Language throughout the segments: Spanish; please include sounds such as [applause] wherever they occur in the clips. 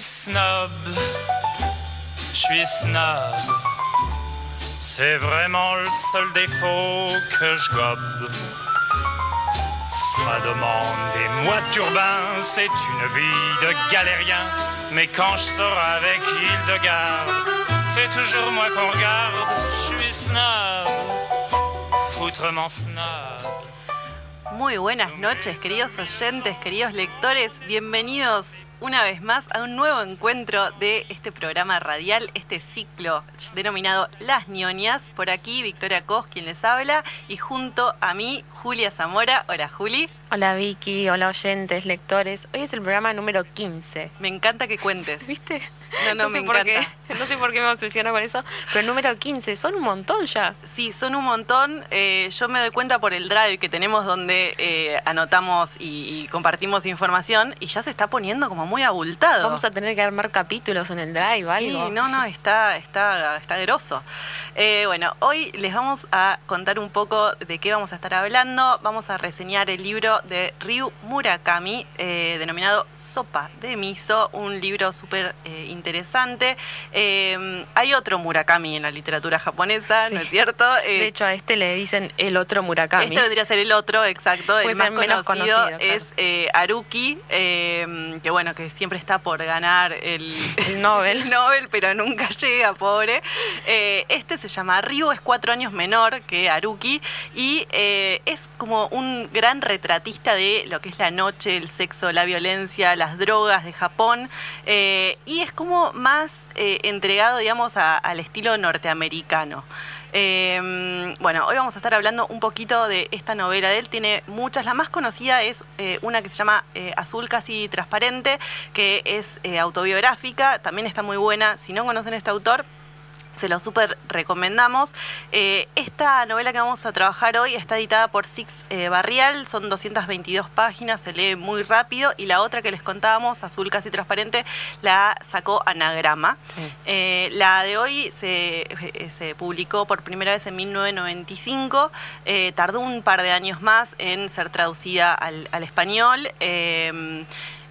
suis snob, je suis snob. C'est vraiment le seul défaut que je gobe. Ça demande des mois de turbin, c'est une vie de galérien. Mais quand je sors avec Hildegarde, c'est toujours moi qu'on regarde. Je suis snob, foutrement snob. Muy buenas noches, queridos oyentes, queridos lectores. Bienvenidos una vez más a un nuevo encuentro de este programa radial, este ciclo denominado Las ñoñas. Por aquí, Victoria Cos, quien les habla, y junto a mí, Julia Zamora. Hola, Juli. Hola, Vicky. Hola, oyentes, lectores. Hoy es el programa número 15. Me encanta que cuentes. [laughs] ¿Viste? No, no, sé me por encanta. qué. No sé por qué me obsesiono con eso, pero el número 15 son un montón ya. Sí, son un montón. Eh, yo me doy cuenta por el drive que tenemos donde eh, anotamos y, y compartimos información y ya se está poniendo como muy abultado. Vamos a tener que armar capítulos en el drive, algo. Sí, no, no, está, está, está grosso. Eh, bueno, hoy les vamos a contar un poco de qué vamos a estar hablando. Vamos a reseñar el libro de Ryu Murakami, eh, denominado Sopa de Miso, un libro súper eh, interesante. Eh, hay otro Murakami en la literatura japonesa, Sí. ¿no es cierto? De hecho, a este le dicen el otro Murakami. este vendría a ser el otro, exacto. Puede el más menos conocido, conocido, claro. es Haruki, eh, que bueno, que siempre está por ganar el, El Nobel. [laughs] el Nobel, pero nunca llega, pobre. Este se llama Ryu, es cuatro años menor que Haruki y eh, es como un gran retratista de lo que es la noche, el sexo, la violencia, las drogas de Japón. eh, y es como más eh, entregado, digamos, al estilo norteamericano. Bueno, hoy vamos a estar hablando un poquito de esta novela de él. Tiene muchas. La más conocida es una que se llama Azul casi transparente, que es autobiográfica. También está muy buena. Si no conocen este autor, se lo súper recomendamos. Eh, esta novela que vamos a trabajar hoy está editada por Six eh, Barrial, son 222 páginas, se lee muy rápido. Y la otra que les contábamos, Azul casi transparente, la sacó Anagrama. Sí. Eh, la de hoy se, se publicó por primera vez en 1995, eh, tardó un par de años más en ser traducida al, al español.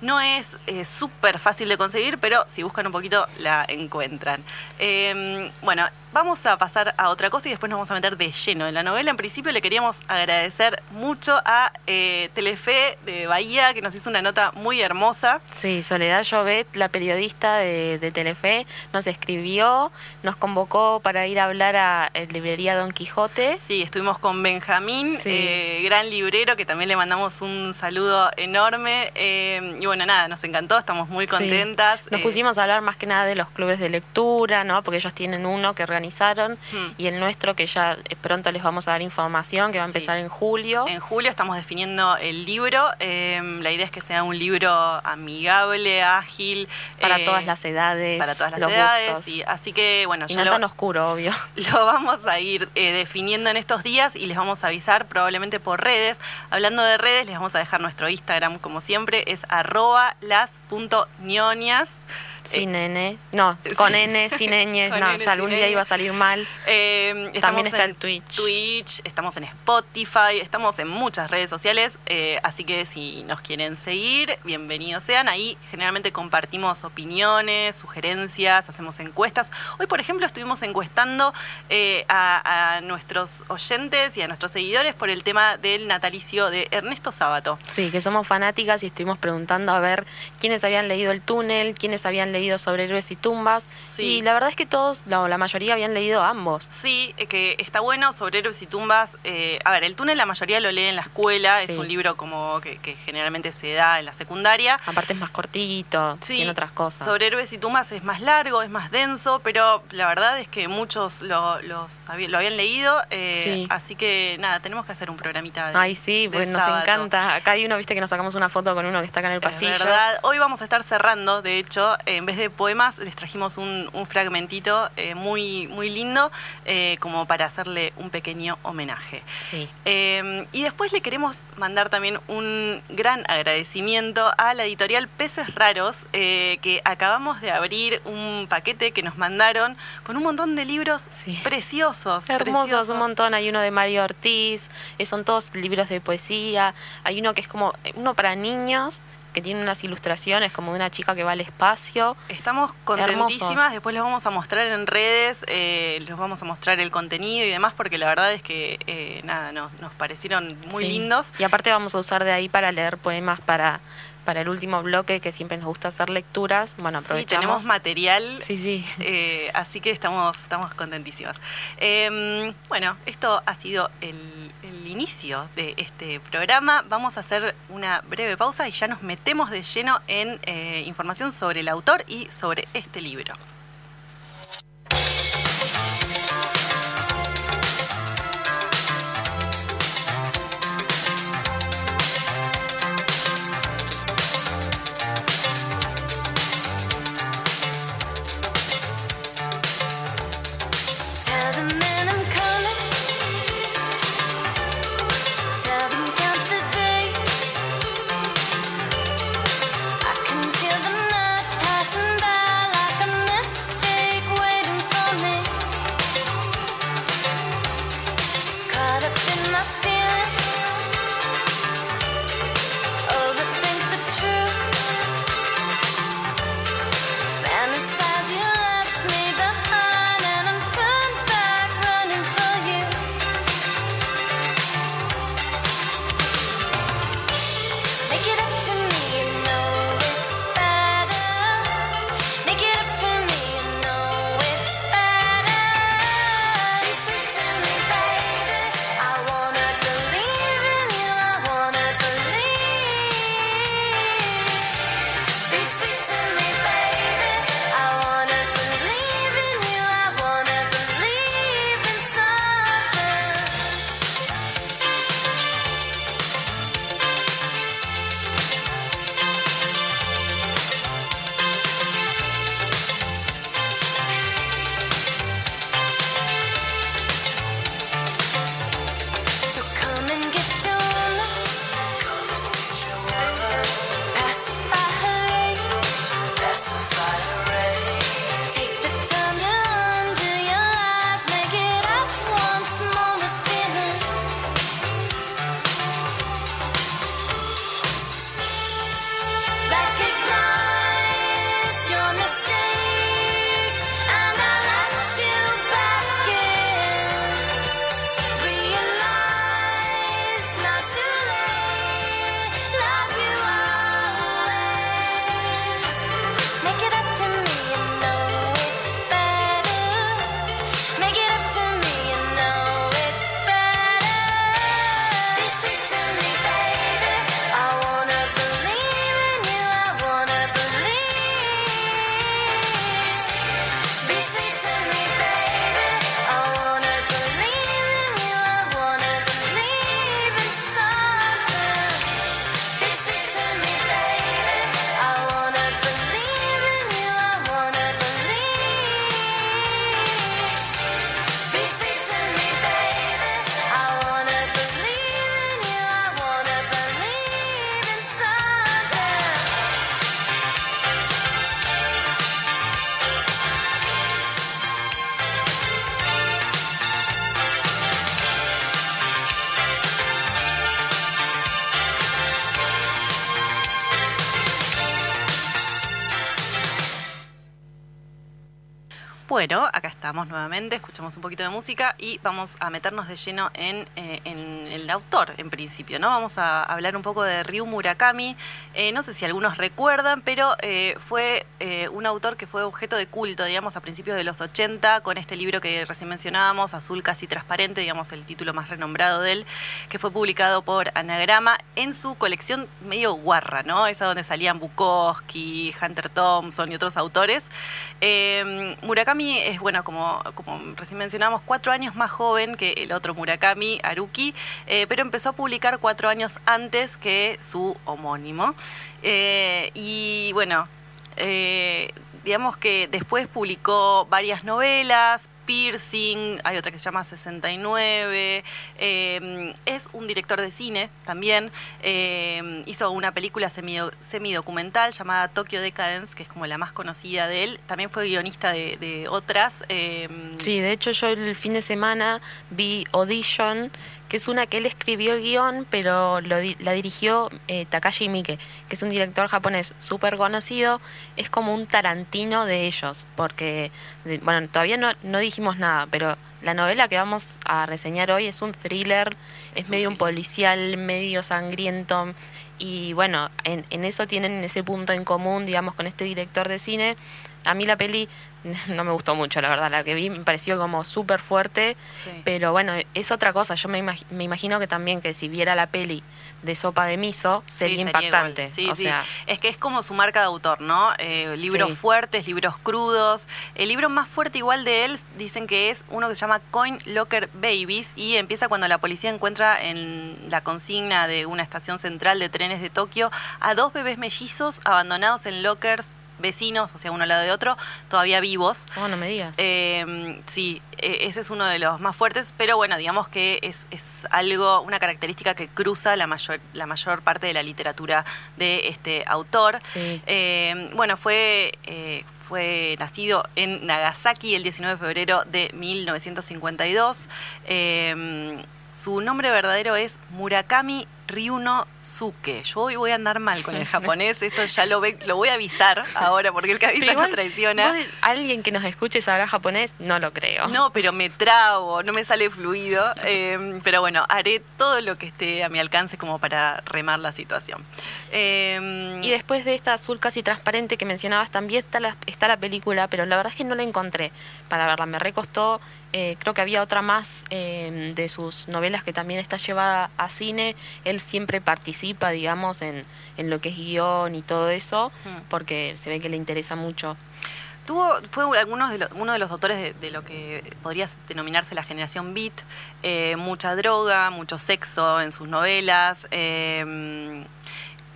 No es eh, súper fácil de conseguir, pero si buscan un poquito la encuentran. Eh, bueno, vamos a pasar a otra cosa y después nos vamos a meter de lleno en la novela. En principio le queríamos agradecer mucho a eh, Telefe de Bahía, que nos hizo una nota muy hermosa. Sí, Soledad Llobet, la periodista de, de Telefe, nos escribió, nos convocó para ir a hablar a la librería Don Quijote. Sí, estuvimos con Benjamín, Sí. eh, gran librero, que también le mandamos un saludo enorme. eh, y bueno, nada, nos encantó, estamos muy Sí. contentas. Nos eh, pusimos a hablar más que nada de los clubes de lectura, ¿no? Porque ellos tienen uno que organizaron Hmm. y el nuestro que ya eh, pronto les vamos a dar información, que va a Sí. empezar en julio. En julio estamos definiendo el libro. eh, la idea es que sea un libro amigable, ágil. para eh, todas las edades, para todas las los edades. sí. Así que, bueno, y ya no lo- tan oscuro, obvio. [laughs] Lo vamos a ir eh, definiendo en estos días y les vamos a avisar probablemente por redes. Hablando de redes, les vamos a dejar nuestro Instagram como siempre, es arroba las.ñoñas. Sin N. No, con N, sin. [laughs] Con No, N, ya algún día iba a salir mal. Eh, También está en el Twitch. Twitch, estamos en Spotify, estamos en muchas redes sociales, eh, así que si nos quieren seguir, bienvenidos sean. Ahí generalmente compartimos opiniones, sugerencias, hacemos encuestas. Hoy, por ejemplo, estuvimos encuestando eh, a, a nuestros oyentes y a nuestros seguidores por el tema del natalicio de Ernesto Sábato. Sí, que somos fanáticas y estuvimos preguntando a ver quiénes habían leído El túnel, quiénes habían leído Sobre héroes y tumbas. Sí. Y la verdad es que todos, la, la mayoría habían leído ambos. Sí, eh, que está bueno sobre héroes y tumbas. eh, a ver, el túnel la mayoría lo lee en la escuela, Sí. es un libro como que, que generalmente se da en la secundaria. Aparte es más cortito, Sí, tiene otras cosas. Sobre héroes y tumbas es más largo, es más denso, pero la verdad es que muchos lo, los lo habían leído, eh, Sí. así que nada, tenemos que hacer un programita de Ay, sí, pues nos sábado. encanta. Acá hay uno, viste, que nos sacamos una foto con uno que está acá en el Es pasillo. verdad. Hoy vamos a estar cerrando, de hecho, en vez de poemas, les trajimos un, un fragmentito eh, muy, muy lindo, eh, como para hacerle un pequeño homenaje. Sí. Eh, y después le queremos mandar también un gran agradecimiento a la editorial Peces Raros, eh, que acabamos de abrir un paquete que nos mandaron con un montón de libros Sí. preciosos. Hermosos, preciosos. un montón. Hay uno de Mario Ortiz, eh, son todos libros de poesía. Hay uno que es como, uno para niños, que tiene unas ilustraciones como de una chica que va al espacio. Estamos contentísimas, Hermosos. después los vamos a mostrar en redes, eh, los vamos a mostrar el contenido y demás, porque la verdad es que, eh, nada, no, nos parecieron muy Sí. lindos. Y aparte vamos a usar de ahí para leer poemas para, para el último bloque, que siempre nos gusta hacer lecturas. Bueno, sí, aprovechamos. tenemos material, Sí, sí. eh, así que estamos, estamos contentísimas. Eh, bueno, esto ha sido el, el inicio de este programa. Vamos a hacer una breve pausa y ya nos metemos de lleno en eh, información sobre el autor y sobre este libro. Escuchamos un poquito de música y vamos a meternos de lleno en, eh, en el autor, en principio, ¿no? Vamos a hablar un poco de Ryu Murakami. Eh, no sé si algunos recuerdan, pero eh, fue eh, un autor que fue objeto de culto, digamos, a principios de los 80, con este libro que recién mencionábamos, Azul casi transparente, digamos, el título más renombrado de él, que fue publicado por Anagrama en su colección medio guarra, ¿no? Esa donde salían Bukowski, Hunter Thompson y otros autores. Eh, Murakami es, bueno, como, recién mencionamos, cuatro años más joven que el otro Murakami, Haruki, eh, pero empezó a publicar cuatro años antes que su homónimo. Eh, y bueno, eh, digamos que después publicó varias novelas, Piercing, hay otra que se llama 69, eh, es un director de cine también, eh, hizo una película semido- semidocumental llamada Tokyo Decadence, que es como la más conocida de él, también fue guionista de, otras. eh, Sí, de hecho yo el fin de semana vi Audition, que es una que él escribió el guion, pero lo di- la dirigió eh, Takashi Miike, que es un director japonés súper conocido, es como un Tarantino de ellos, porque, de- bueno, todavía no, no dijimos nada, pero la novela que vamos a reseñar hoy es un thriller, es, medio un policial, medio sangriento, y bueno, en, en eso tienen ese punto en común, digamos, con este director de cine. A mí la peli no me gustó mucho, la verdad, la que vi me pareció como súper fuerte, Sí. pero bueno, es otra cosa. Yo me, imag- me imagino que también que si viera la peli de Sopa de Miso Sí, sería impactante. Sí, o sí. sea, Es que es como su marca de autor, ¿no? Eh, libros fuertes, libros crudos. El libro más fuerte igual de él dicen que es uno que se llama Coin Locker Babies y empieza cuando la policía encuentra en la consigna de una estación central de trenes de Tokio a dos bebés mellizos abandonados en lockers vecinos, o sea, uno al lado de otro, todavía vivos. oh, no me digas. Eh, sí, eh, ese es uno de los más fuertes, pero bueno, digamos que es, es algo, una característica que cruza la mayor, la mayor parte de la literatura de este autor. sí. Eh, bueno, fue, eh, fue nacido en Nagasaki el 19 de febrero de 1952. Su nombre verdadero es Murakami Ryuno Suke. Yo hoy voy a andar mal con el [laughs] japonés, esto ya lo, ve, lo voy a avisar ahora, porque el que avisa Pero no igual, traiciona. vos, alguien que nos escuche sabrá japonés, no lo creo. No, pero me trabo, no me sale fluido. eh, pero bueno, haré todo lo que esté a mi alcance como para remar la situación. Eh, Y después de esta azul casi transparente que mencionabas, también está la, está la película, pero la verdad es que no la encontré para verla. Me recostó, eh, creo que había otra más eh, de sus novelas que también está llevada a cine. Él siempre participa, digamos, en, en lo que es guion y todo eso, Mm. porque se ve que le interesa mucho. Tuvo, fue algunos de lo- uno de los autores de, de lo que podría denominarse la generación beat, eh, mucha droga, mucho sexo en sus novelas, eh,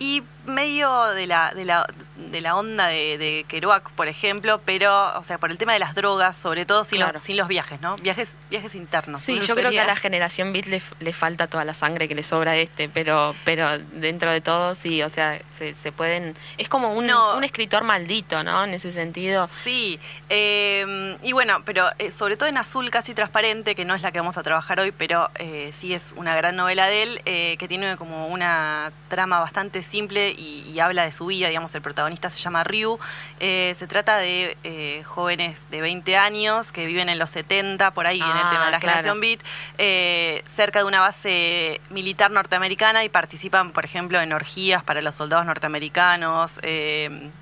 y medio de la, de la, de la onda de, de Kerouac, por ejemplo, pero, o sea, por el tema de las drogas, sobre todo sin, Claro. los, sin los viajes, ¿no? Viajes, viajes internos. Sí, yo creo que a la generación Beat le, le falta toda la sangre que le sobra a este, pero pero dentro de todo sí, o sea, se, se pueden... Es como un, No. un escritor maldito, ¿no? En ese sentido. Sí, eh, y bueno, pero eh, sobre todo en Azul Casi Transparente, que no es la que vamos a trabajar hoy, pero eh, sí es una gran novela de él, eh, que tiene como una trama bastante simple y, y habla de su vida, digamos, el protagonista se llama Ryu, Eh, se trata de eh, jóvenes de 20 años que viven en los 70, por ahí en el Ah, tema de la claro. generación Beat, eh, cerca de una base militar norteamericana y participan, por ejemplo, en orgías para los soldados norteamericanos.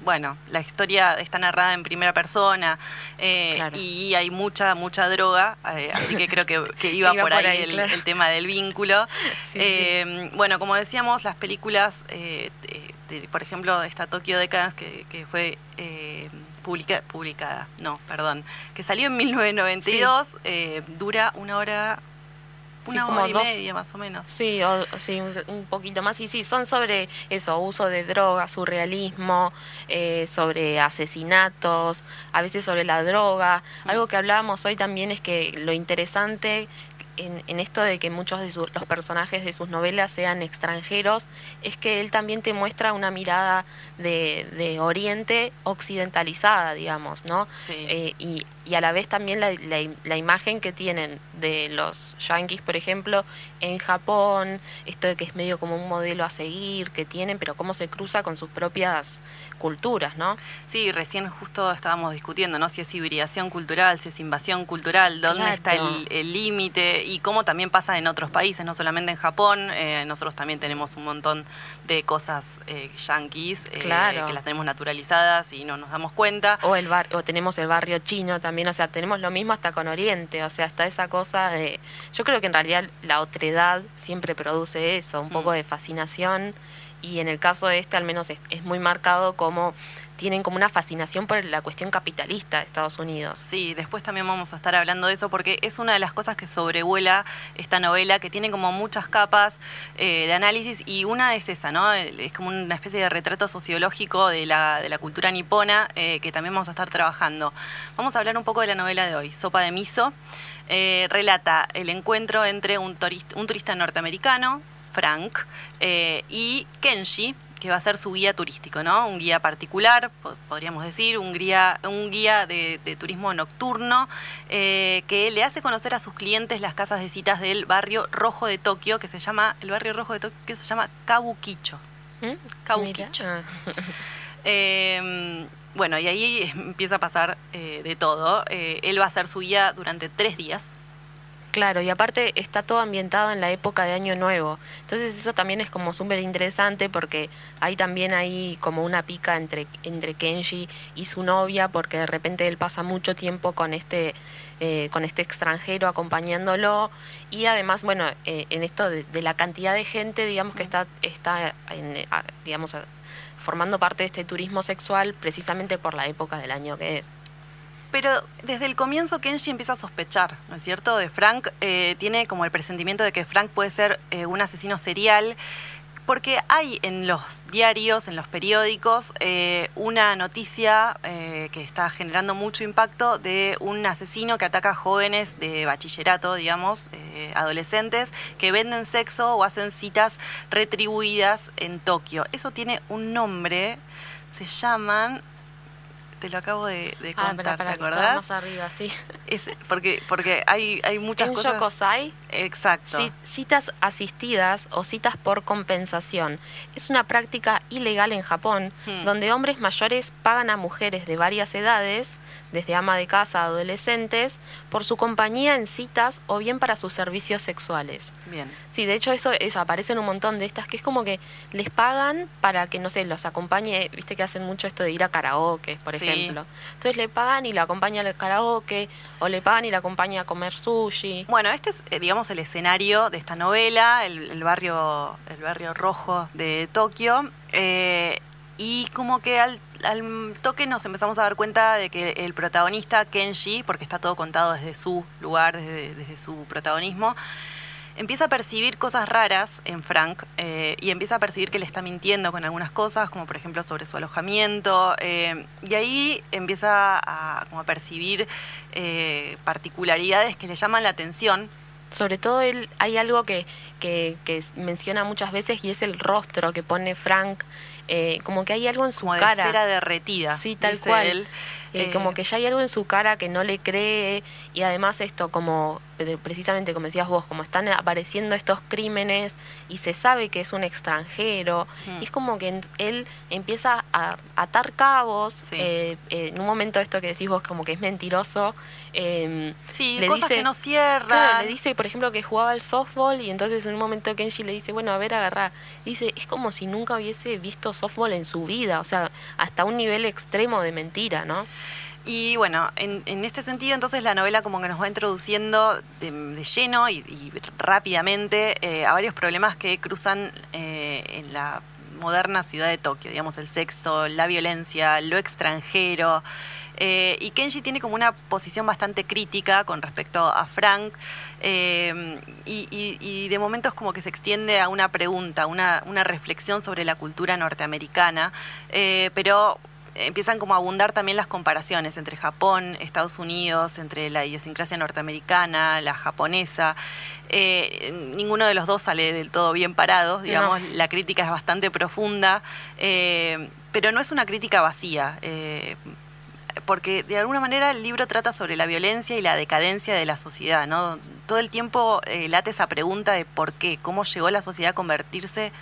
bueno, la historia está narrada en primera persona Claro. y hay mucha, mucha droga, así que creo que, que [laughs] iba, Iba por, por ahí, ahí, el, claro. el tema del vínculo. [laughs] Sí, Bueno, como decíamos, las películas, eh, de- de- por ejemplo, esta Tokyo Decadence que, que fue eh, publica- publicada, no, perdón, que salió en 1992, eh, dura una hora, una hora y dos- media más o menos. Sí, o, sí, un, un poquito más. Y sí, son sobre eso, uso de drogas, surrealismo, eh, sobre asesinatos, a veces sobre la droga. Algo que hablábamos hoy también es que lo interesante en, en esto de que muchos de su- los personajes de sus novelas sean extranjeros es que él también te muestra una mirada de, de Oriente occidentalizada, digamos, ¿no? Sí. Eh, y, y a la vez también la, la- la imagen que tienen de los yankees, por ejemplo, en Japón, esto de que es medio como un modelo a seguir que tienen, pero cómo se cruza con sus propias culturas, ¿no? Sí, recién justo estábamos discutiendo, ¿no? Si es hibridación cultural, si es invasión cultural, dónde Claro. está el límite y cómo también pasa en otros países, no solamente en Japón. eh, nosotros también tenemos un montón de cosas eh, yanquis eh, Claro. que las tenemos naturalizadas y no nos damos cuenta. O el bar, o tenemos el barrio chino también, o sea, tenemos lo mismo hasta con Oriente, o sea, hasta esa cosa de yo creo que en realidad la otredad siempre produce eso, un poco Mm. de fascinación y en el caso de este al menos es, es muy marcado como tienen como una fascinación por la cuestión capitalista de Estados Unidos. Sí, después también vamos a estar hablando de eso porque es una de las cosas que sobrevuela esta novela, que tiene como muchas capas eh, de análisis y una es esa, ¿no? Es como una especie de retrato sociológico de la, cultura nipona eh, que también vamos a estar trabajando. Vamos a hablar un poco de la novela de hoy, Sopa de Miso. Eh, relata el encuentro entre un, turista, norteamericano, Frank, y Kenshi, que va a ser su guía turístico, ¿no? Un guía particular, po- podríamos decir, un guía, un guía de, de turismo nocturno eh, que le hace conocer a sus clientes las casas de citas del barrio rojo de Tokio, que se llama, el barrio rojo de Tokio se llama Kabukicho. ¿Mm? Kabukicho. Ah. [laughs] Eh, bueno, y ahí empieza a pasar eh, de todo. Eh, él va a ser su guía durante tres días. Claro, y aparte está todo ambientado en la época de Año Nuevo. Entonces eso también es como súper interesante porque hay también ahí como una pica entre, entre Kenji y su novia porque de repente él pasa mucho tiempo con este, eh, con este extranjero acompañándolo y además, bueno, eh, en esto de, la cantidad de gente, digamos que está, está en, digamos, formando parte de este turismo sexual precisamente por la época del año que es. Pero desde el comienzo Kenji empieza a sospechar, ¿no es cierto? De Frank, eh, tiene como el presentimiento de que Frank puede ser eh, un asesino serial, porque hay en los diarios, en los periódicos, eh, una noticia eh, que está generando mucho impacto de un asesino que ataca a jóvenes de bachillerato, digamos, eh, adolescentes, que venden sexo o hacen citas retribuidas en Tokio. Eso tiene un nombre, se llaman... Te lo acabo de, de Ah, contar, para, para, ¿te acordás? más arriba, sí. Es porque, porque hay, hay muchas en cosas. Yokosai Exacto. Ci- Citas asistidas o citas por compensación. Es una práctica ilegal en Japón, Hmm. donde hombres mayores pagan a mujeres de varias edades, desde ama de casa a adolescentes, por su compañía en citas o bien para sus servicios sexuales. Bien. Sí, de hecho eso, eso aparece en un montón de estas que es como que les pagan para que, no sé, los acompañe, viste que hacen mucho esto de ir a karaoke, por Sí. ejemplo. Entonces le pagan y la acompaña al karaoke, o le pagan y la acompaña a comer sushi. Bueno, este es, eh, digamos, el escenario de esta novela, el, el barrio, el barrio rojo de Tokio. eh, y como que al, al toque nos empezamos a dar cuenta de que el protagonista, Kenji, porque está todo contado desde su lugar, desde, su protagonismo, empieza a percibir cosas raras en Frank eh, y empieza a percibir que le está mintiendo con algunas cosas, como por ejemplo sobre su alojamiento, eh, y ahí empieza a, como a percibir eh, particularidades que le llaman la atención. Sobre todo él, hay algo que, que, menciona muchas veces y es el rostro que pone Frank, eh, como que hay algo en su como de cara. cera derretida. Sí, tal cual. él. Eh, como que ya hay algo en su cara que no le cree y además esto como pre- precisamente como decías vos como están apareciendo estos crímenes y se sabe que es un extranjero Mm. y es como que él empieza a atar cabos Sí. eh, eh, en un momento esto que decís vos como que es mentiroso eh, Sí, le cosas dice- que no cierran. Claro, le dice, por ejemplo, que jugaba al softball y entonces en un momento Kenji le dice, bueno, a ver, agarrá. Dice, es como si nunca hubiese visto softball en su vida, o sea, hasta un nivel extremo de mentira, ¿no? Y bueno, en, este sentido, entonces la novela como que nos va introduciendo de, lleno y, rápidamente eh, a varios problemas que cruzan eh, en la moderna ciudad de Tokio, digamos, el sexo, la violencia, lo extranjero. Eh, y Kenji tiene como una posición bastante crítica con respecto a Frank y, de momentos como que se extiende a una pregunta, una, reflexión sobre la cultura norteamericana, pero empiezan como a abundar también las comparaciones entre Japón, Estados Unidos, entre la idiosincrasia norteamericana, la japonesa. Eh, ninguno de los dos sale del todo bien parados, digamos, la crítica es bastante profunda, eh, pero no es una crítica vacía. eh, porque de alguna manera el libro trata sobre la violencia y la decadencia de la sociedad, ¿no? Todo el tiempo late esa pregunta de por qué, cómo llegó la sociedad a convertirse en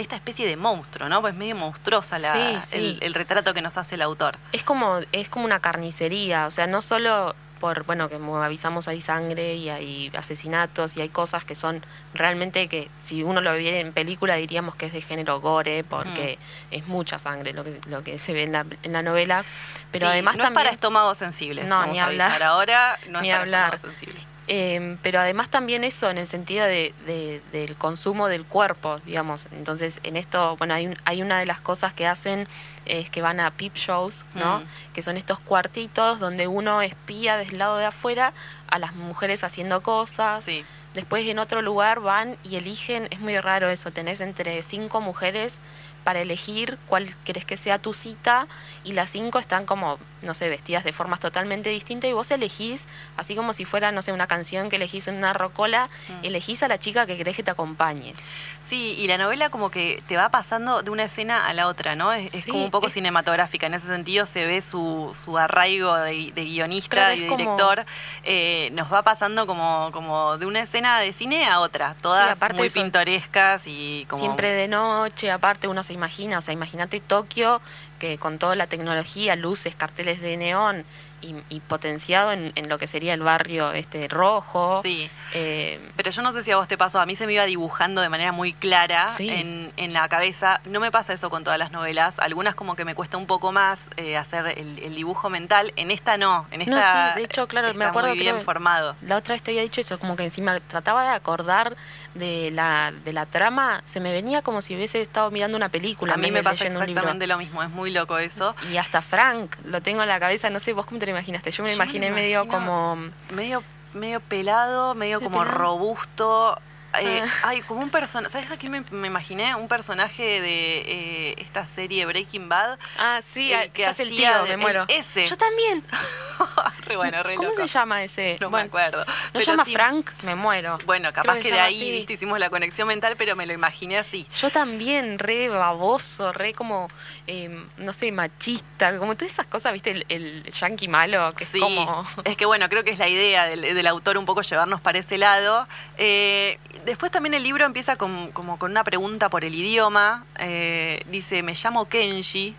esta especie de monstruo, ¿no? Pues medio monstruosa la- Sí, sí. El, el retrato que nos hace el autor. Es como, es como una carnicería, o sea, no solo por, bueno, que como avisamos hay sangre y hay asesinatos y hay cosas que son realmente que si uno lo ve en película diríamos que es de género gore porque es mucha sangre lo que, lo que se ve en la, en la novela, pero Sí, además no también... es para estómagos sensibles. No, vamos ni a hablar. ahora, no [laughs] Ni es para hablar. estómagos sensibles. Eh, pero además también eso en el sentido de, de- del consumo del cuerpo, digamos. Entonces, en esto, bueno, hay, un- hay una de las cosas que hacen es que van a peep shows, ¿no? Mm. Que son estos cuartitos donde uno espía desde el lado de afuera a las mujeres haciendo cosas. Sí. Después en otro lugar van y eligen, es muy raro eso, tenés entre cinco mujeres para elegir cuál querés que sea tu cita y las cinco están como, no sé, vestidas de formas totalmente distintas y vos elegís, así como si fuera, no sé, una canción que elegís en una rocola, Mm. elegís a la chica que querés que te acompañe. Sí, y la novela como que te va pasando de una escena a la otra, ¿no? Es, como un poco es- cinematográfica. En ese sentido se ve su, su arraigo de, de guionista Claro, y de como- director. Eh, nos va pasando como, como de una escena de cine a otra, todas muy pintorescas y como... Siempre de noche, aparte uno se imagina, o sea, imagínate Tokio, que con toda la tecnología, luces, carteles de neón y, y potenciado en, en lo que sería el barrio este rojo. Sí. eh, Pero yo no sé si a vos te pasó, a mí se me iba dibujando de manera muy clara Sí. en, en la cabeza. No me pasa eso con todas las novelas. Algunas como que me cuesta un poco más eh, hacer el, el dibujo mental. En esta no. En No, esta sí, de hecho, claro, me acuerdo muy bien formado. La otra vez te había dicho eso, como que encima trataba de acordar de la, de la trama, se me venía como si hubiese estado mirando una película. A mí me pasa exactamente lo mismo. Es muy loco eso. Y hasta Frank, lo tengo en la cabeza, no sé, vos cómo te imaginaste. Yo me imaginé medio como... Medio, medio pelado, medio ¿Medio como pelado? robusto. Eh, Ah. Ay, como un personaje. ¿Sabes a quién me, me imaginé? Un personaje de eh, esta serie Breaking Bad. Ah, sí, El ah, que ya es el hacía tío, de- me muero. ese. Yo también. [laughs] re bueno, re ¿Cómo loco. se llama ese? No Bueno, me acuerdo. ¿No Pero llama sí- Frank? Me muero. Bueno, Creo capaz que, de ahí, así. viste, hicimos la conexión mental, pero me lo imaginé así. Yo también, re baboso, re como, eh, no sé, machista, como todas esas cosas, viste, el, el yankee malo, que sí, es como... es que bueno, creo que es la idea del, del autor un poco llevarnos para ese lado. Eh, después también el libro empieza con, como con una pregunta por el idioma. Eh, dice, me llamo Kenji.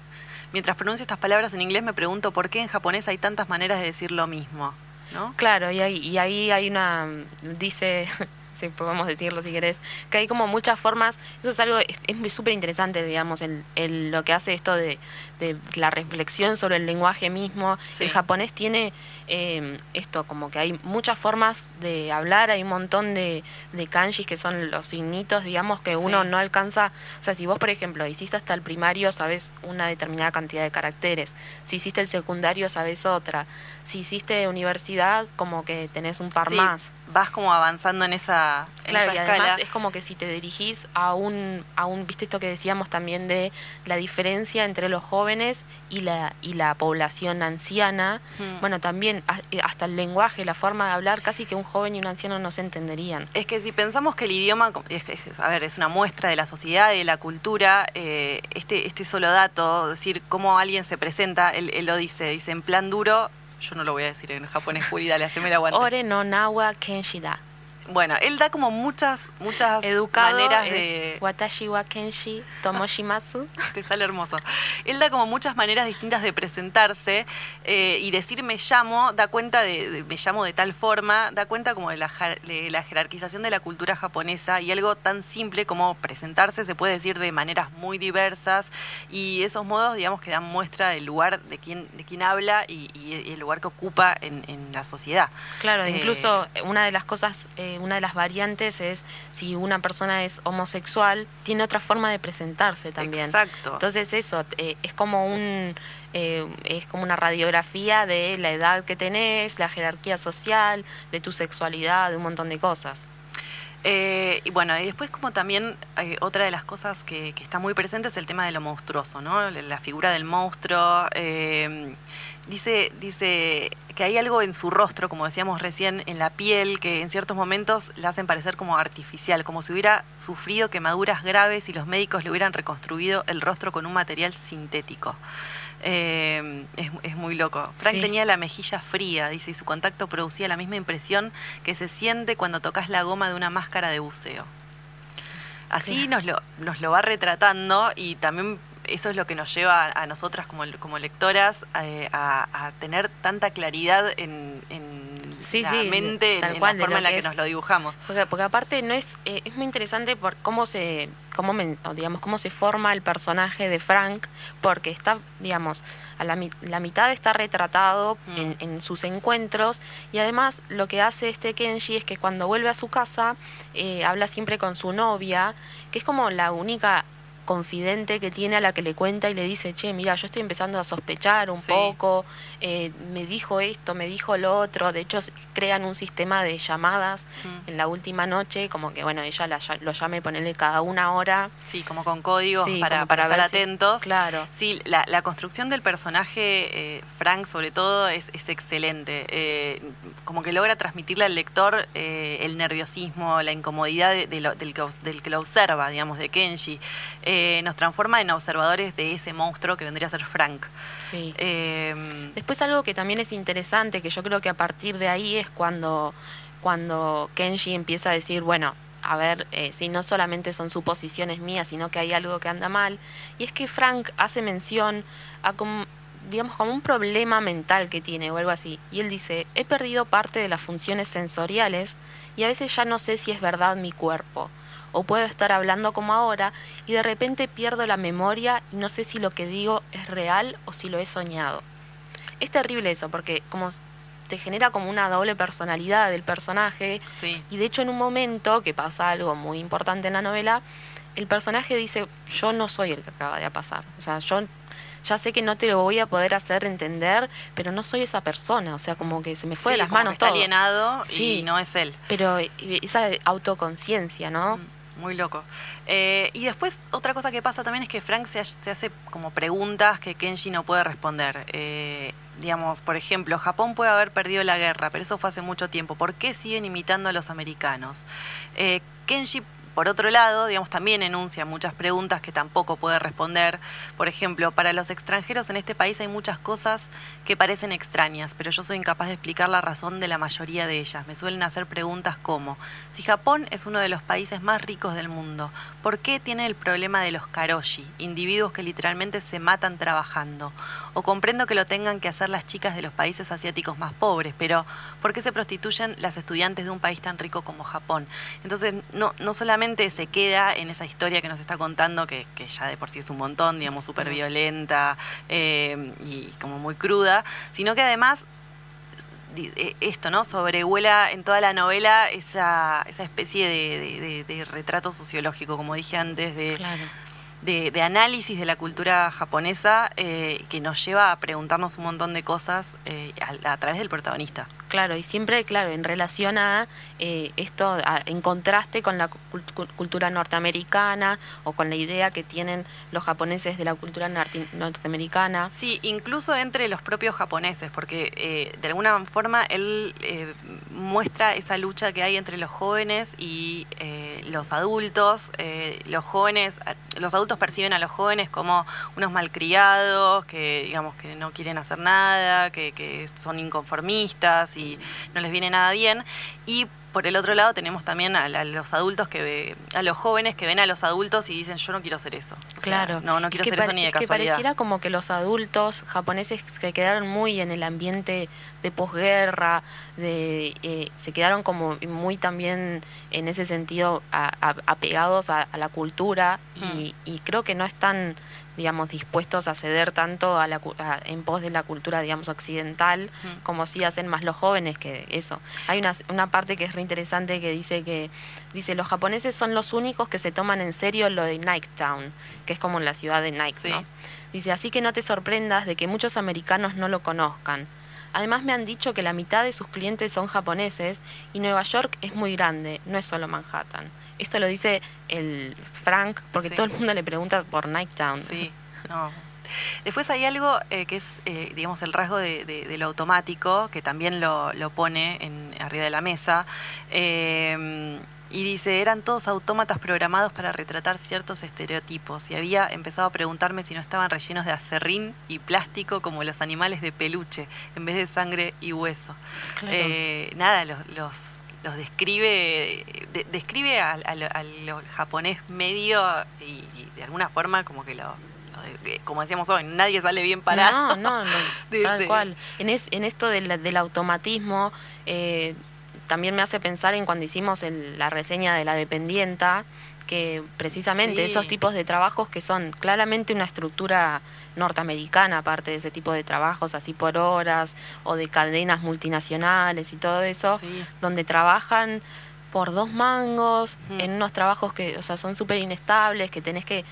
Mientras pronuncio estas palabras en inglés me pregunto por qué en japonés hay tantas maneras de decir lo mismo. ¿no? Claro, y ahí, y ahí hay una, dice, si podemos decirlo si querés, que hay como muchas formas, eso es algo, es súper interesante, digamos, el, el- lo que hace esto de, de la reflexión sobre el lenguaje mismo. Sí. El japonés tiene eh, esto, como que hay muchas formas de hablar, hay un montón de, de kanjis que son los signitos, digamos, que uno no alcanza, o sea, si vos, por ejemplo, hiciste hasta el primario, sabes una determinada cantidad de caracteres, si hiciste el secundario, sabes otra, si hiciste universidad, como que tenés un par Sí, más. Vas como avanzando en esa, en Claro, esa y escala. además es como que si te dirigís a un, a un, viste esto que decíamos también de la diferencia entre los jóvenes y la, y la población anciana, Mm. bueno, también eh, hasta el lenguaje, la forma de hablar, casi que un joven y un anciano no se entenderían. Es que si pensamos que el idioma, es, es- a ver, es una muestra de la sociedad y de la cultura, eh, este, este solo dato, decir cómo alguien se presenta, él, él lo dice, dice en plan duro, yo no lo voy a decir en japonés, Juli, dale, haceme el aguante. Ore no nawa kenshida. Bueno, él da como muchas, muchas Educado maneras de... watashi wa kenshi tomoshimasu. [laughs] Te sale hermoso. Él da como muchas maneras distintas de presentarse eh, y decir me llamo, da cuenta de, de- me llamo de tal forma, da cuenta como de la, de la jerarquización de la cultura japonesa y algo tan simple como presentarse se puede decir de maneras muy diversas y esos modos digamos que dan muestra del lugar de quien, de quien habla y, y el lugar que ocupa en, en la sociedad. Claro, Eh, incluso una de las cosas, eh, una de las variantes es si una persona es homosexual, tiene otra forma de presentarse también. Exacto. Entonces eso eh, es como un eh, es como una radiografía de la edad que tenés, la jerarquía social, de tu sexualidad, de un montón de cosas. Eh, y bueno, y después como también eh, otra de las cosas que, que está muy presente es el tema de lo monstruoso, ¿no? La, la figura del monstruo. eh, dice, dice que hay algo en su rostro, como decíamos recién, en la piel, que en ciertos momentos la hacen parecer como artificial, como si hubiera sufrido quemaduras graves y los médicos le hubieran reconstruido el rostro con un material sintético. Eh, es, es muy loco. Frank Sí. tenía la mejilla fría, dice, y su contacto producía la misma impresión que se siente cuando tocas la goma de una máscara de buceo. Así nos, lo, nos lo va retratando y también eso es lo que nos lleva a, a nosotras como, como lectoras eh, a, a tener tanta claridad en, en Sí, la sí, mente, en, tal en cual, la forma en la que es. nos lo dibujamos. Porque, porque aparte no es eh, es muy interesante por cómo se cómo o digamos cómo se forma el personaje de Frank porque está digamos a la, la mitad está retratado Mm. en, en sus encuentros y además lo que hace este Kenji es que cuando vuelve a su casa eh, habla siempre con su novia que es como la única confidente que tiene a la que le cuenta y le dice, che, mira, yo estoy empezando a sospechar un Sí. poco, eh, me dijo esto, me dijo lo otro, de hecho crean un sistema de llamadas Mm. en la última noche, como que bueno, ella la lo llame, ponerle cada una hora. Sí, como con códigos Sí, para, para para estar si- atentos. Claro. Sí, la, la construcción del personaje, eh, Frank sobre todo, es, es excelente. Eh, como que logra transmitirle al lector el nerviosismo, la incomodidad de- de lo- del, que, del que lo observa, digamos, de Kenji. Eh, nos transforma en observadores de ese monstruo que vendría a ser Frank. Sí. Eh, Después algo que también es interesante, que yo creo que a partir de ahí es cuando, cuando Kenji empieza a decir, bueno, a ver, eh, si no solamente son suposiciones mías, sino que hay algo que anda mal. Y es que Frank hace mención a como, digamos, como un problema mental que tiene o algo así. Y él dice, he perdido parte de las funciones sensoriales y a veces ya no sé si es verdad mi cuerpo. O puedo estar hablando como ahora y de repente pierdo la memoria y no sé si lo que digo es real o si lo he soñado. Es terrible eso, porque como te genera como una doble personalidad del personaje, sí. y de hecho en un momento que pasa algo muy importante en la novela, el personaje dice, yo no soy el que acaba de pasar. O sea, yo ya sé que no te lo voy a poder hacer entender, pero no soy esa persona. O sea, como que se me fue Sí, de las como que manos está todo. alienado Sí. y no es él. Pero esa autoconciencia, ¿no? Mm, Muy loco. Eh, y después otra cosa que pasa también es que Frank se, se hace como preguntas que Kenji no puede responder. Eh, digamos, por ejemplo, Japón puede haber perdido la guerra, pero eso fue hace mucho tiempo. ¿Por qué siguen imitando a los americanos? Eh, Kenji, por otro lado, digamos, también enuncia muchas preguntas que tampoco puede responder. Por ejemplo, para los extranjeros en este país hay muchas cosas que parecen extrañas, pero yo soy incapaz de explicar la razón de la mayoría de ellas. Me suelen hacer preguntas como, si Japón es uno de los países más ricos del mundo, ¿por qué tiene el problema de los karoshi, individuos que literalmente se matan trabajando? O comprendo que lo tengan que hacer las chicas de los países asiáticos más pobres, pero ¿por qué se prostituyen las estudiantes de un país tan rico como Japón? Entonces, no, no solamente se queda en esa historia que nos está contando, que, que ya de por sí es un montón, digamos, súper violenta eh, y como muy cruda, sino que además eh, esto, ¿no? Sobrevuela en toda la novela esa, esa especie de, de- de- de retrato sociológico, como dije antes, de, Claro. de, de análisis de la cultura japonesa que que nos lleva a preguntarnos un montón de cosas eh, a, a través del protagonista. Claro, y siempre, claro, en relación a eh, esto, en contraste con la cul- cul- cultura norteamericana o con la idea que tienen los japoneses de la cultura norteamericana. Sí, incluso entre los propios japoneses, porque eh, de alguna forma él eh, muestra esa lucha que hay entre los jóvenes y eh, los adultos. Eh, los jóvenes, los adultos perciben a los jóvenes como unos malcriados, que digamos que no quieren hacer nada, que, que son inconformistas y no les viene nada bien. Y por el otro lado tenemos también a, a los adultos que ve- a los jóvenes que ven a los adultos y dicen yo no quiero ser eso. O sea, Claro. no, no Es quiero que ser eso ni de es que casualidad. pareciera como que los adultos japoneses que quedaron muy en el ambiente de posguerra, de, eh, se quedaron como muy también en ese sentido a- a- apegados a, la cultura y, y creo que no están digamos dispuestos a ceder tanto a la, a- en pos de la cultura digamos occidental Mm. como sí hacen más los jóvenes que eso hay una, una parte que es re interesante que dice que dice los japoneses son los únicos que se toman en serio lo de Nike Town que es como la ciudad de Nike Sí. ¿no? dice así que no te sorprendas de que muchos americanos no lo conozcan Además me han dicho que la mitad de sus clientes son japoneses y Nueva York es muy grande, no es solo Manhattan. Esto lo dice el Frank porque Sí. todo el mundo le pregunta por Nighttown. Sí, [laughs] no. Después hay algo eh, que es, eh, digamos, el rasgo de, de- de lo automático, que también lo, lo pone en, arriba de la mesa. eh, y dice, eran todos autómatas programados para retratar ciertos estereotipos. Y había empezado a preguntarme si no estaban rellenos de acerrín y plástico como los animales de peluche, en vez de sangre y hueso. Claro. Eh, nada, los, los, los describe, de- describe al a lo- a lo japonés medio y, y de alguna forma como que lo, lo de- como decíamos hoy, nadie sale bien parado. No, no, [laughs] no, tal ese- cual. En, es- en esto del, del automatismo, eh, también me hace pensar en cuando hicimos el- la reseña de la dependienta, que precisamente Sí. esos tipos de trabajos que son claramente una estructura norteamericana, aparte de ese tipo de trabajos así por horas o de cadenas multinacionales y todo eso, Sí. donde trabajan por dos mangos, en unos trabajos que, o sea, son súper inestables, que tenés que,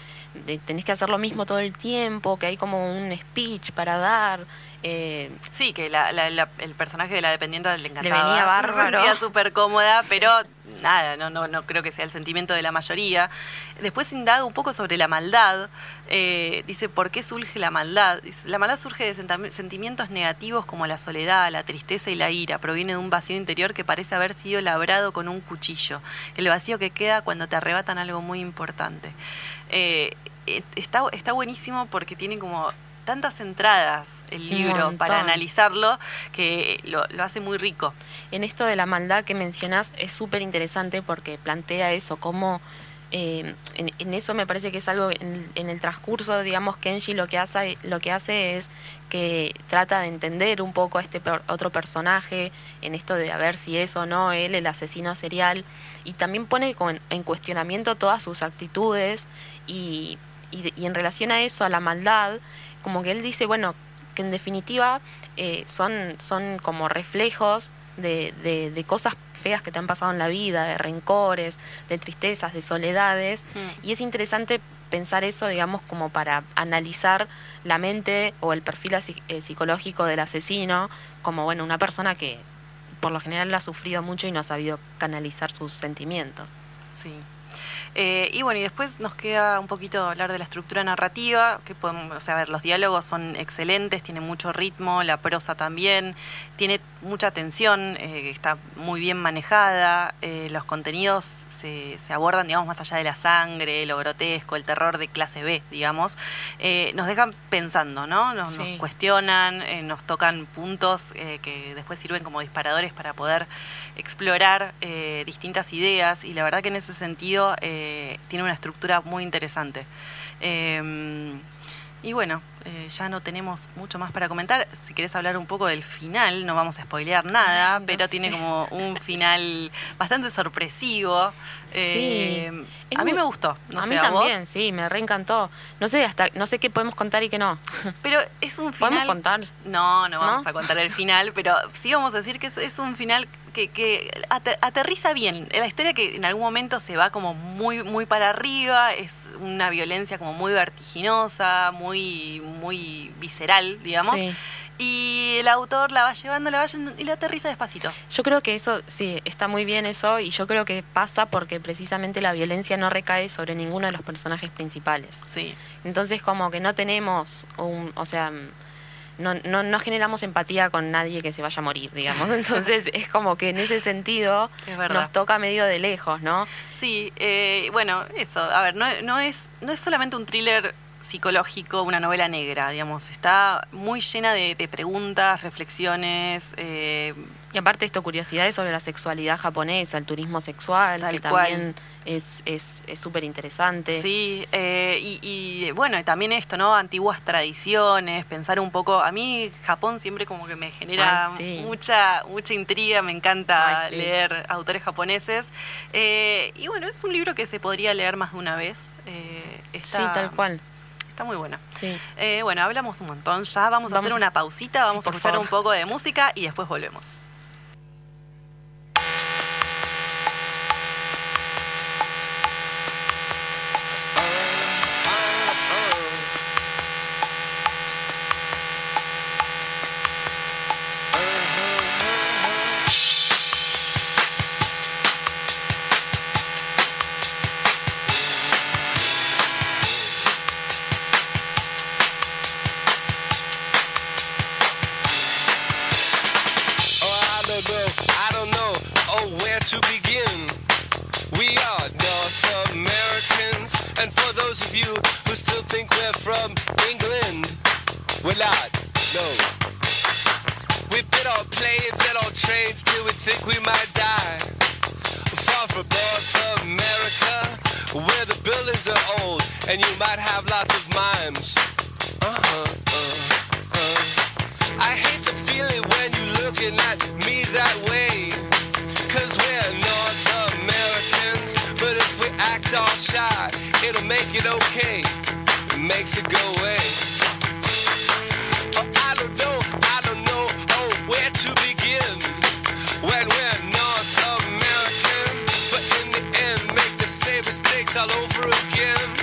de- tenés que hacer lo mismo todo el tiempo, que hay como un speech para dar. Eh, Sí, que la- la- la- el personaje de la dependiente le encantaba. venía Se bárbaro. sentía súper cómoda, pero nada, no, no, no creo que sea el sentimiento de la mayoría. Después indaga un poco sobre la maldad. Eh, dice, ¿por qué surge la maldad? Dice, la maldad surge de sentimientos negativos como la soledad, la tristeza y la ira. Proviene de un vacío interior que parece haber sido labrado con un cuchillo. El vacío que queda cuando te arrebatan algo muy importante. Eh, eh, está, está buenísimo porque tiene como tantas entradas el libro para analizarlo que lo, lo hace muy rico. En esto de la maldad que mencionás es súper interesante porque plantea eso, cómo eh, en, en eso me parece que es algo en, en el transcurso, digamos, Kenji lo que hace, lo que hace es que trata de entender un poco a este per- otro personaje, en esto de a ver si es o no él el asesino serial, y también pone como en, en cuestionamiento todas sus actitudes y, y en relación a eso, a la maldad, como que él dice, bueno, que en definitiva eh, son, son como reflejos de, de, de cosas feas que te han pasado en la vida, de rencores, de tristezas, de soledades. Mm. Y es interesante pensar eso, digamos, como para analizar la mente o el perfil eh, psicológico del asesino, como, bueno, una persona que por lo general ha sufrido mucho y no ha sabido canalizar sus sentimientos. Sí. Eh, y bueno, y después nos queda un poquito hablar de la estructura narrativa, que podemos, o sea, a ver, los diálogos son excelentes, tiene mucho ritmo, la prosa también, tiene mucha tensión, eh, está muy bien manejada, eh, los contenidos se, se abordan, digamos, más allá de la sangre, lo grotesco, el terror de clase B, digamos, nos dejan pensando, ¿no? Nos, cuestionan, nos tocan puntos que después sirven como disparadores para poder explorar distintas ideas y la verdad que en ese sentido eh, tiene una estructura muy interesante. Eh, y bueno, eh, ya no tenemos mucho más para comentar. Si querés hablar un poco del final, no vamos a spoilear nada, no pero sé. tiene como un [laughs] final bastante sorpresivo. Eh, Es a mí muy- me gustó. No a sé, mí ¿a vos? también, sí, me reencantó. No sé hasta no sé qué podemos contar y qué no. [laughs] Pero es un final. ¿Podemos contar? No, no vamos ¿No? a contar el final, pero sí vamos a decir que es, es un final que, que ate- aterriza bien. La historia que en algún momento se va como muy, muy para arriba, es una violencia como muy vertiginosa, muy, muy visceral, digamos. Sí. Y el autor la va llevando, la va llevando y la aterriza despacito. Yo creo que eso, sí, está muy bien eso y yo creo que pasa porque precisamente la violencia no recae sobre ninguno de los personajes principales. Sí, Entonces como que no tenemos un, o sea, no, no, no generamos empatía con nadie que se vaya a morir, digamos. [laughs] Entonces es como que en ese sentido Es nos toca medio de lejos, ¿no? sí. eh, bueno, eso. A ver, no, no, es, no es solamente un thriller psicológico, una novela negra, digamos. Está muy llena de, de preguntas, reflexiones. eh, Y aparte esto, curiosidades sobre la sexualidad japonesa, el turismo sexual, Tal que cual. también es es es súper interesante. Sí, eh, y, y, bueno, también esto, ¿no? Antiguas tradiciones, pensar un poco. A mí Japón siempre como que me genera Ay, sí. mucha mucha intriga, me encanta Ay, sí. leer autores japoneses. Eh, y bueno, es un libro que se podría leer más de una vez. Eh, está, Sí, tal cual. Está muy bueno. Sí. Eh, bueno, hablamos un montón ya. Vamos a hacer una pausita, Sí, vamos a escuchar favor. un poco de música y después volvemos. Oh, I don't know, oh, where to begin. We are North Americans, and for those of you who still think we're from England, we're not, no. We bid on planes and on trains till we think we might die. Far from North America, where the buildings are old, and you might have lots of mimes. Uh-huh, uh, uh. I hate the feeling when you're looking at me that way. Cause we're North Americans, but if we act all shy, it'll make it okay. It makes it go away. Oh, I don't know, I don't know, oh, where to begin. When we're North but in the end, make the same mistakes all over again.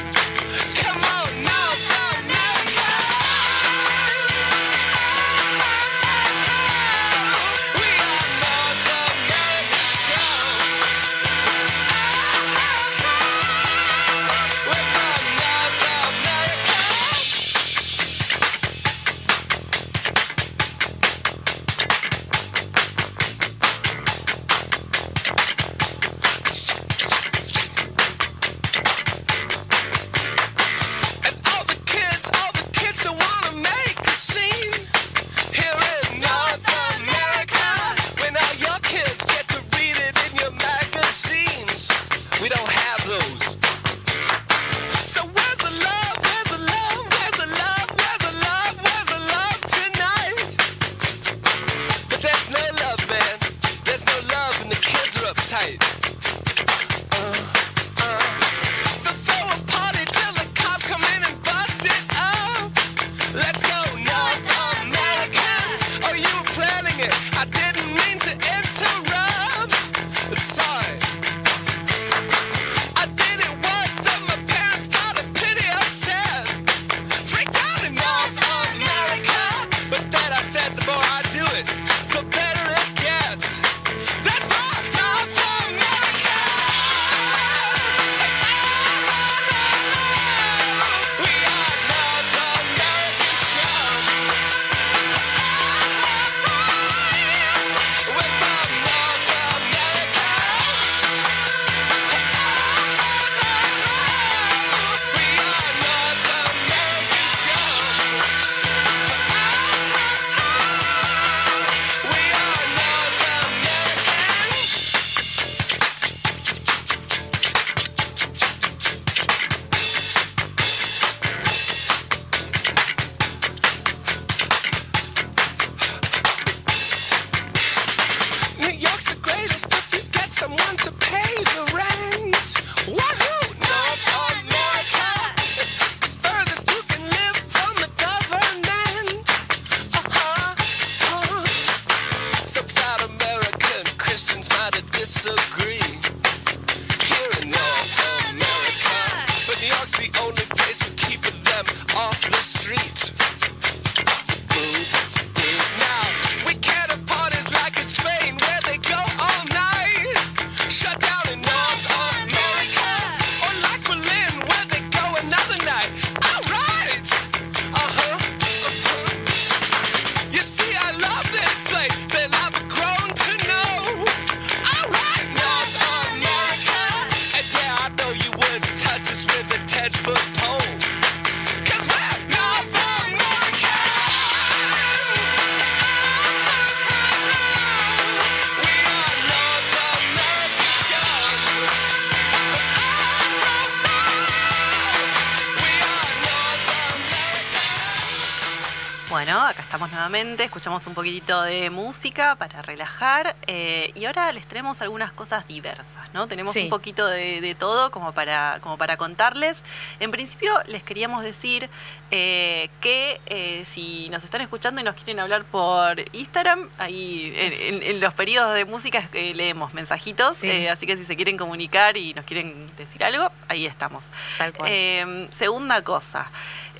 Nuevamente, escuchamos un poquitito de música para relajar eh, y ahora les traemos algunas cosas diversas, ¿no? Tenemos Sí. un poquito de, de todo como para, como para contarles. En principio les queríamos decir eh, que eh, si nos están escuchando y nos quieren hablar por Instagram, ahí en, en- en los periodos de música leemos mensajitos, Sí. así que si se quieren comunicar y nos quieren decir algo, ahí estamos. Tal cual. Segunda cosa,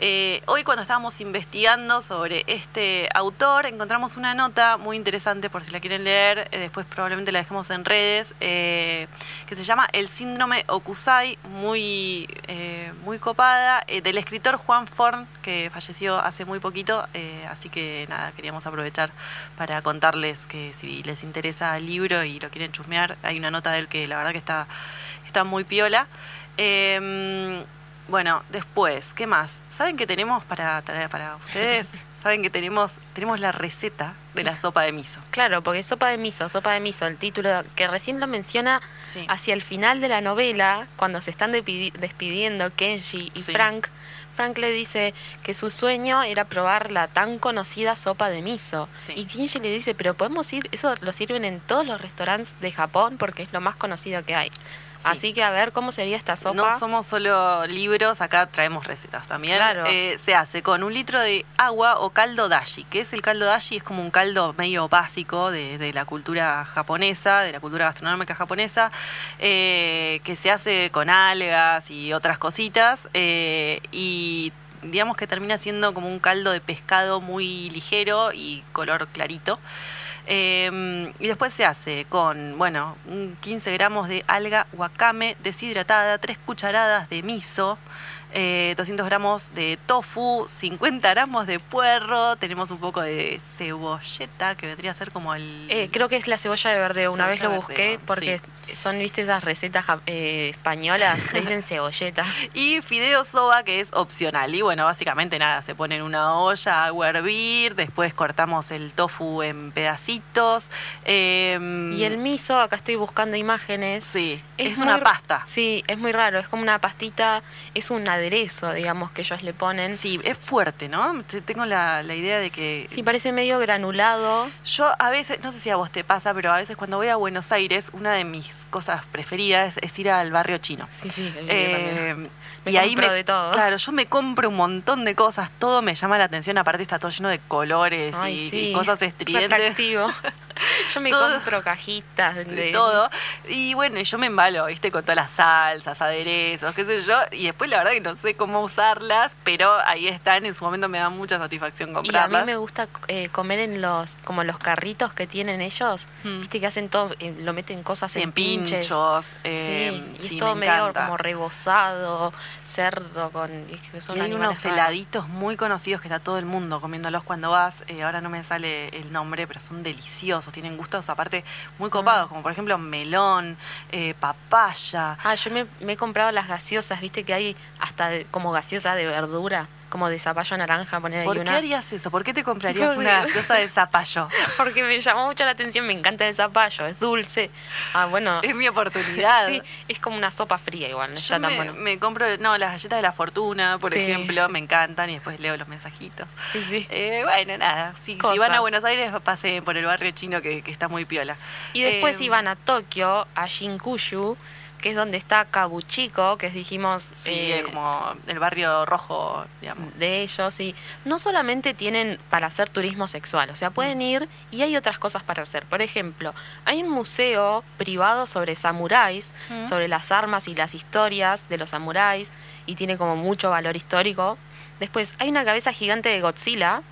eh, hoy cuando estábamos investigando sobre este autor, encontramos una nota muy interesante por si la quieren leer, eh, después probablemente la dejemos en redes, eh, que se llama El síndrome Okusai, muy, muy copada, del escritor Juan Forn, que falleció hace muy poquito, así que nada, queríamos aprovechar para contarles que si les interesa el libro y lo quieren chusmear, hay una nota de que la verdad que está, está muy piola. Bueno, después, ¿qué más? ¿Saben que tenemos para traer para ustedes? [laughs] ¿Saben que tenemos tenemos la receta de la sopa de miso? Claro, porque sopa de miso, sopa de miso, el título que recién lo menciona Sí. hacia el final de la novela, cuando se están despidiendo Kenji y Sí. Frank, Frank le dice que su sueño era probar la tan conocida sopa de miso. Sí. Y Kenji le dice, pero podemos ir, eso lo sirven en todos los restaurantes de Japón porque es lo más conocido que hay. Sí. Así que a ver cómo sería esta sopa. No somos solo libros acá traemos recetas también. Claro. Eh, se hace con un litro de agua o caldo dashi. ¿Qué es el caldo dashi? Es como un caldo medio básico de, de la cultura japonesa, de la cultura gastronómica japonesa, eh, que se hace con algas y otras cositas. eh, y digamos que termina siendo como un caldo de pescado muy ligero y color clarito. Eh, y después se hace con, bueno, un 15 gramos de alga wakame deshidratada, 3 cucharadas de miso, eh, 200 gramos de tofu, 50 gramos de puerro, tenemos un poco de cebolleta, que vendría a ser como el... Eh, creo que es la cebolla de verdeo. Una vez lo busqué porque son, viste, esas recetas eh, españolas. Le dicen [laughs] cebolleta. Y fideo soba, que es opcional. Y bueno, básicamente nada, se pone en una olla, agua a hervir, después cortamos el tofu en pedacitos. eh, Y el miso, acá estoy buscando imágenes. Sí, es, una pasta. Sí, es muy raro. Es como una pastita, es un aderezo, digamos, que ellos le ponen. Sí, Sí, es fuerte, ¿no? Tengo la, la idea de que parece medio granulado. yo a veces, no sé si a vos te pasa, pero a veces cuando voy a Buenos Aires, una de mis cosas preferidas es, ir al barrio chino. Sí, sí. Eh. Me y ahí me, de todo. Claro, yo me compro un montón de cosas, todo me llama la atención, aparte está todo lleno de colores Ay, y, sí, y cosas estridentes. atractivo. [laughs] [laughs] Yo me Todo- compro cajitas de, de todo. Y bueno, y yo me embalo, ¿viste? Con todas las salsas, aderezos, qué sé yo. Y después la verdad que no sé cómo usarlas, pero ahí están. En su momento me da mucha satisfacción Y a comprarlas. mí me gusta eh, comer en los como los carritos que tienen ellos. Mm. Viste que hacen todo, eh, lo meten cosas en, en pinches. pinchos. eh, sí, y sí, es todo me medio encanta. como rebozado, cerdo con que son Y hay unos heladitos muy conocidos que está todo el mundo comiéndolos cuando vas. eh, ahora no me sale el nombre, pero son deliciosos. Tienen gustos aparte muy copados, Mm. como por ejemplo melón, eh, papaya. Ah, yo me, me he comprado las gaseosas, viste que hay hasta de- como gaseosa de verdura, como de zapallo naranja, poner ahí ¿Por qué harías eso? ¿Por qué te comprarías Porque- una [laughs] gaseosa de zapallo? [laughs] Porque me llamó mucho la atención, me encanta el zapallo, es dulce. Ah, bueno. es mi oportunidad. Sí, es como una sopa fría igual, no Yo está tan me, bueno. me compro, no, las galletas de la fortuna, por Sí. ejemplo, me encantan y después leo los mensajitos. Sí, sí. Eh, bueno, nada, si, van a Buenos Aires, pasen por el barrio chino que, que está muy piola. Y después Eh, iban a Tokio, a Shinkushu, que es donde está Kabuchiko, que dijimos Sí, eh, es como el barrio rojo, digamos. de ellos. Y no solamente tienen para hacer turismo sexual, o sea, pueden ir y hay otras cosas para hacer. Por ejemplo, hay un museo privado sobre samuráis, Mm. sobre las armas y las historias de los samuráis, y tiene como mucho valor histórico. Después, hay una cabeza gigante de Godzilla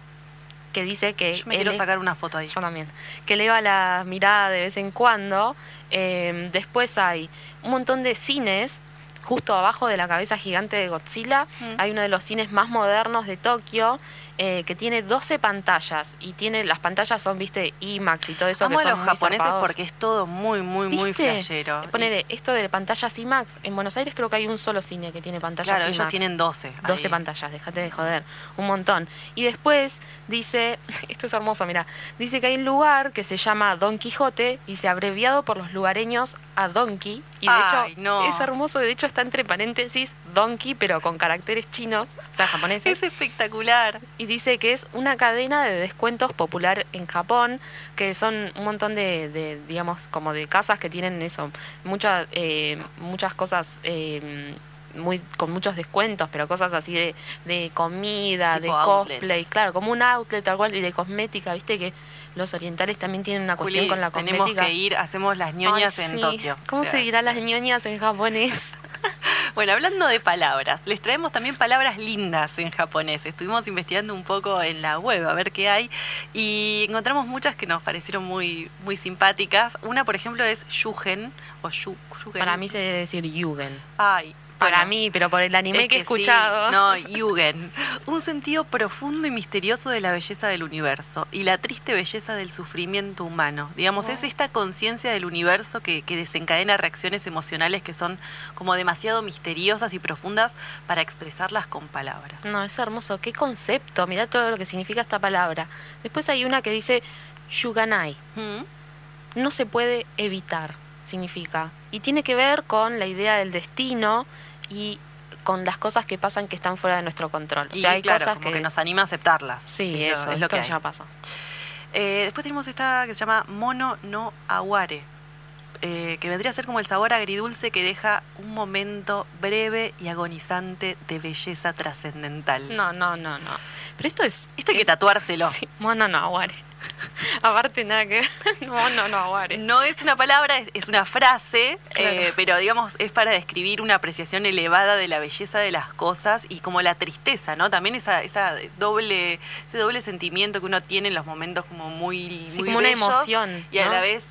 que dice que... Yo me él quiero es- sacar una foto ahí. yo también. Que eleva la mirada de vez en cuando. Eh, después hay un montón de cines. Justo abajo de la cabeza gigante de Godzilla Mm. hay uno de los cines más modernos de Tokio eh, que tiene 12 pantallas y tiene las pantallas son, viste, IMAX y todo eso Amo que a son los muy japoneses zarpados. porque es todo muy, muy, muy flashero. Eh, Ponele, esto de pantallas IMAX, en Buenos Aires creo que hay un solo cine que tiene pantallas claro, IMAX. ellos tienen 12. 12 ahí. pantallas, déjate de joder, un montón. Y después dice, [laughs] esto es hermoso, mira, dice que hay un lugar que se llama Don Quijote y se abreviado por los lugareños a Donkey. Y de Ay, hecho no. es hermoso, de hecho está entre paréntesis Donkey, pero con caracteres chinos, o sea, japoneses. Es espectacular. Y dice que es una cadena de descuentos popular en Japón, que son un montón de, de, digamos, como de casas que tienen eso, muchas eh, muchas cosas eh, muy con muchos descuentos, pero cosas así de, de comida, Tipo de outlets. cosplay, claro, como un outlet tal cual, y de cosmética, viste que los orientales también tienen una cuestión Juli, con la tenemos cosmética. que ir, hacemos las Ay, ñoñas en sí. Tokio. ¿Cómo O sea, se dirá las ñoñas en japonés? [laughs] Bueno, hablando de palabras, les traemos también palabras lindas en japonés. Estuvimos investigando un poco en la web a ver qué hay y encontramos muchas que nos parecieron muy, muy simpáticas. Una, por ejemplo, es yugen o yu- yugen. Para mí se debe decir yugen. Ay, Para bueno, mí, pero por el anime es que he sí. escuchado. no, yugen. Un sentido profundo y misterioso de la belleza del universo y la triste belleza del sufrimiento humano. Digamos, Oh. es esta conciencia del universo que, que desencadena reacciones emocionales que son como demasiado misteriosas y profundas para expresarlas con palabras. No, es hermoso. Qué concepto. Mirá todo lo que significa esta palabra. Después hay una que dice yuganai. Mm. No se puede evitar, significa. Y tiene que ver con la idea del destino y con las cosas que pasan que están fuera de nuestro control. O Y hay claro, cosas como que... que... nos anima a aceptarlas. Sí, Es lo- eso, es lo esto que hay. ya pasó. Eh, después tenemos esta que se llama Mono no Aguare. eh, que vendría a ser como el sabor agridulce que deja un momento breve y agonizante de belleza trascendental. No, no, no, no. Pero esto es. Esto hay que tatuárselo. Sí, mono no aguare. [laughs] Aparte, nada que. Mono [laughs] no aguare. No es una palabra, es, es una frase, Claro. eh, pero digamos es para describir una apreciación elevada de la belleza de las cosas y como la tristeza, ¿no? También esa, esa doble, ese doble sentimiento que uno tiene en los momentos como muy, Sí, muy como una emoción, y a ¿no? la vez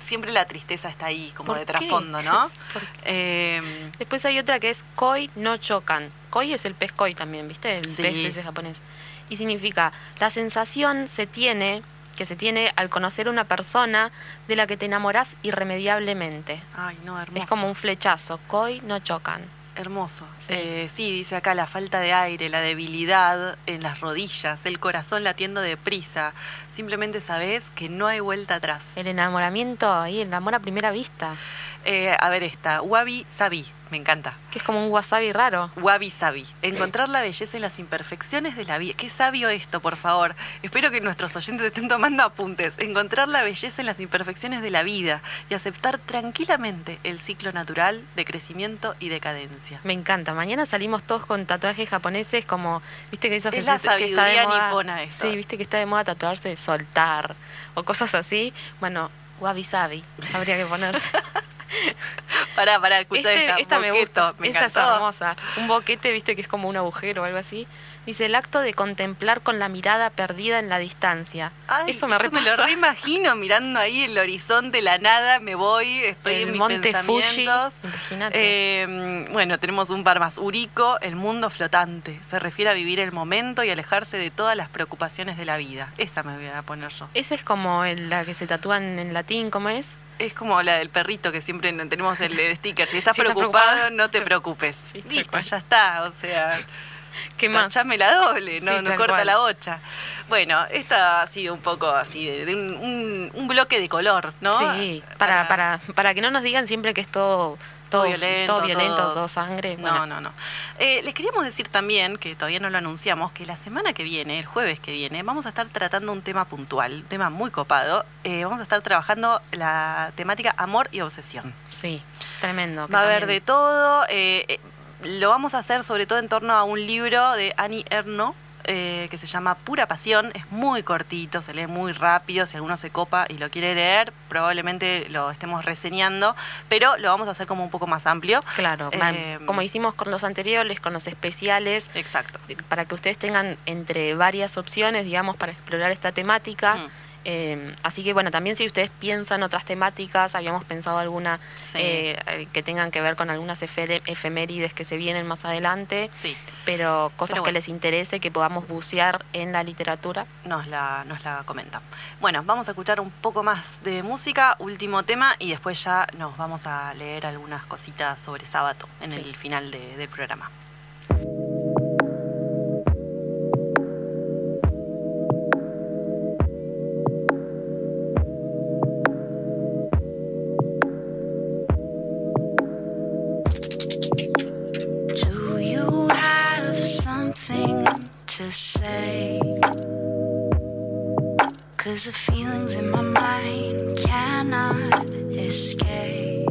siempre la tristeza está ahí, como ¿Por de trasfondo, ¿no? [laughs] Eh, Después hay otra que es koi no chocan. Koi es el pez koi también, ¿viste? El Sí. pez ese japonés. Y significa, la sensación se tiene, que se tiene al conocer una persona de la que te enamorás irremediablemente. ay, no, hermoso. Es como un flechazo. Koi no chocan. Hermoso. Sí. Eh, sí, dice acá la falta de aire, la debilidad en las rodillas, el corazón latiendo deprisa. Simplemente sabes que no hay vuelta atrás. El enamoramiento ahí, el amor a primera vista. Eh, a ver esta, Wabi Sabi, me encanta. Que es como un wasabi raro. Wabi Sabi, encontrar la belleza en las imperfecciones de la vida. Qué sabio esto, por favor. Espero que nuestros oyentes estén tomando apuntes. Encontrar la belleza en las imperfecciones de la vida y aceptar tranquilamente el ciclo natural de crecimiento y decadencia. Me encanta. Mañana salimos todos con tatuajes japoneses como, viste que esos Es que, la se- que está de sabiduría moda. nipona eso. Sí, viste que está de moda tatuarse soltar o cosas así. Bueno, wabi sabi habría que ponerse. [laughs] [laughs] Pará, pará, escucha Este- esta. esta me gusta. me Esa es hermosa. Un boquete, viste que es como un agujero o algo así. Dice el acto de contemplar con la mirada perdida en la distancia. Ay, eso me lo reimagino mirando ahí el horizonte, la nada, me voy, estoy El en mis monte Fuji, pensamientos. imagínate. Eh, bueno, tenemos un par más. Urico, el mundo flotante. Se refiere a vivir el momento y alejarse de todas las preocupaciones de la vida. Esa me voy a poner yo. Esa es como el- la que se tatúan en latín, ¿cómo es? Es como la del perrito que siempre tenemos el, el sticker. Si estás Si estás preocupado, no te preocupes. Sí, Listo, ya está. O sea, ¿Qué más? la doble, no, Sí, no corta cual. la bocha. Bueno, esta ha sido un poco así, de, de un, un- un bloque de color, ¿no? Sí, para, para, para que no nos digan siempre que es todo, violento, todo, violento, todo- todo sangre. No, Bueno, no, no. Eh, les queríamos decir también, que todavía no lo anunciamos, que la semana que viene, el jueves que viene, vamos a estar tratando un tema puntual, un tema muy copado. Eh, vamos a estar trabajando la temática amor y obsesión. Sí, tremendo. Va a haber de todo. eh, lo vamos a hacer sobre todo en torno a un libro de Annie Erno. Eh, que se llama Pura Pasión, es muy cortito, se lee muy rápido, si alguno se copa y lo quiere leer, probablemente lo estemos reseñando, pero lo vamos a hacer como un poco más amplio. Claro, Eh, como hicimos con los anteriores, con los especiales, Exacto. para que ustedes tengan entre varias opciones, digamos, para explorar esta temática. Eh, así que bueno, también si ustedes piensan otras temáticas, habíamos pensado alguna Sí. eh, eh, que tengan que ver con algunas efemérides que se vienen más adelante, Sí, pero cosas Pero que les interese, que podamos bucear en la literatura. nos la, nos la comentan. Bueno, vamos a escuchar un poco más de música, último tema, y después ya nos vamos a leer algunas cositas sobre sábado en Sí. el final de- del programa. Something to say? Cause the feelings in my mind cannot escape.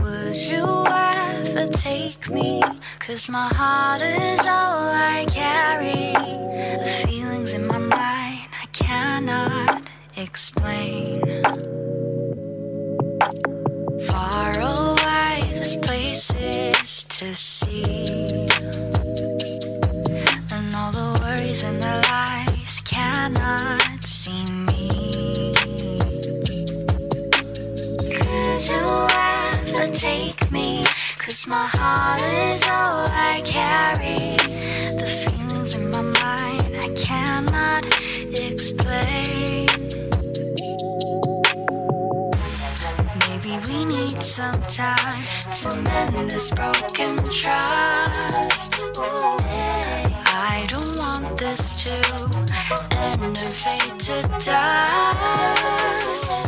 Would you ever take me? Cause my heart is all I carry. The feelings in my mind I cannot explain. Away, this place is to see. And all the worries and the lies cannot see me. Could you ever take me? Cause my heart is all I carry. The feelings in my mind I cannot explain. Maybe we need some time to mend this broken trust. I don't want this to end and fade to dust.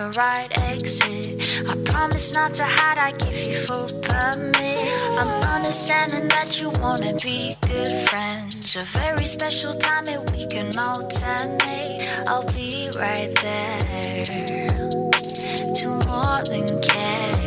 The right exit. I promise not to hide, I give you full permit. I'm understanding that you wanna be good friends. A very special time and we can alternate. I'll be right there to more than care.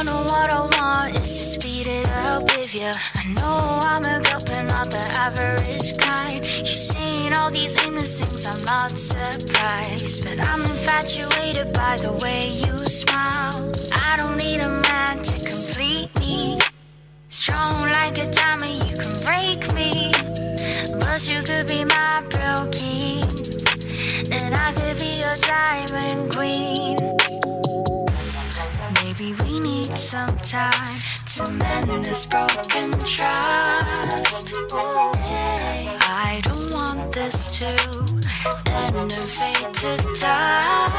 I know what I want is to speed it up with you. I know I'm a girl, but not the average kind. You've seen all these aimless things, I'm not surprised. But I'm infatuated by the way you smile. I don't need a man to complete me. Strong like a diamond, you can break me. But you could be my king. And I could be your diamond queen. Maybe we need some time to mend this broken trust. Oh, I don't want this to end and fade to dust.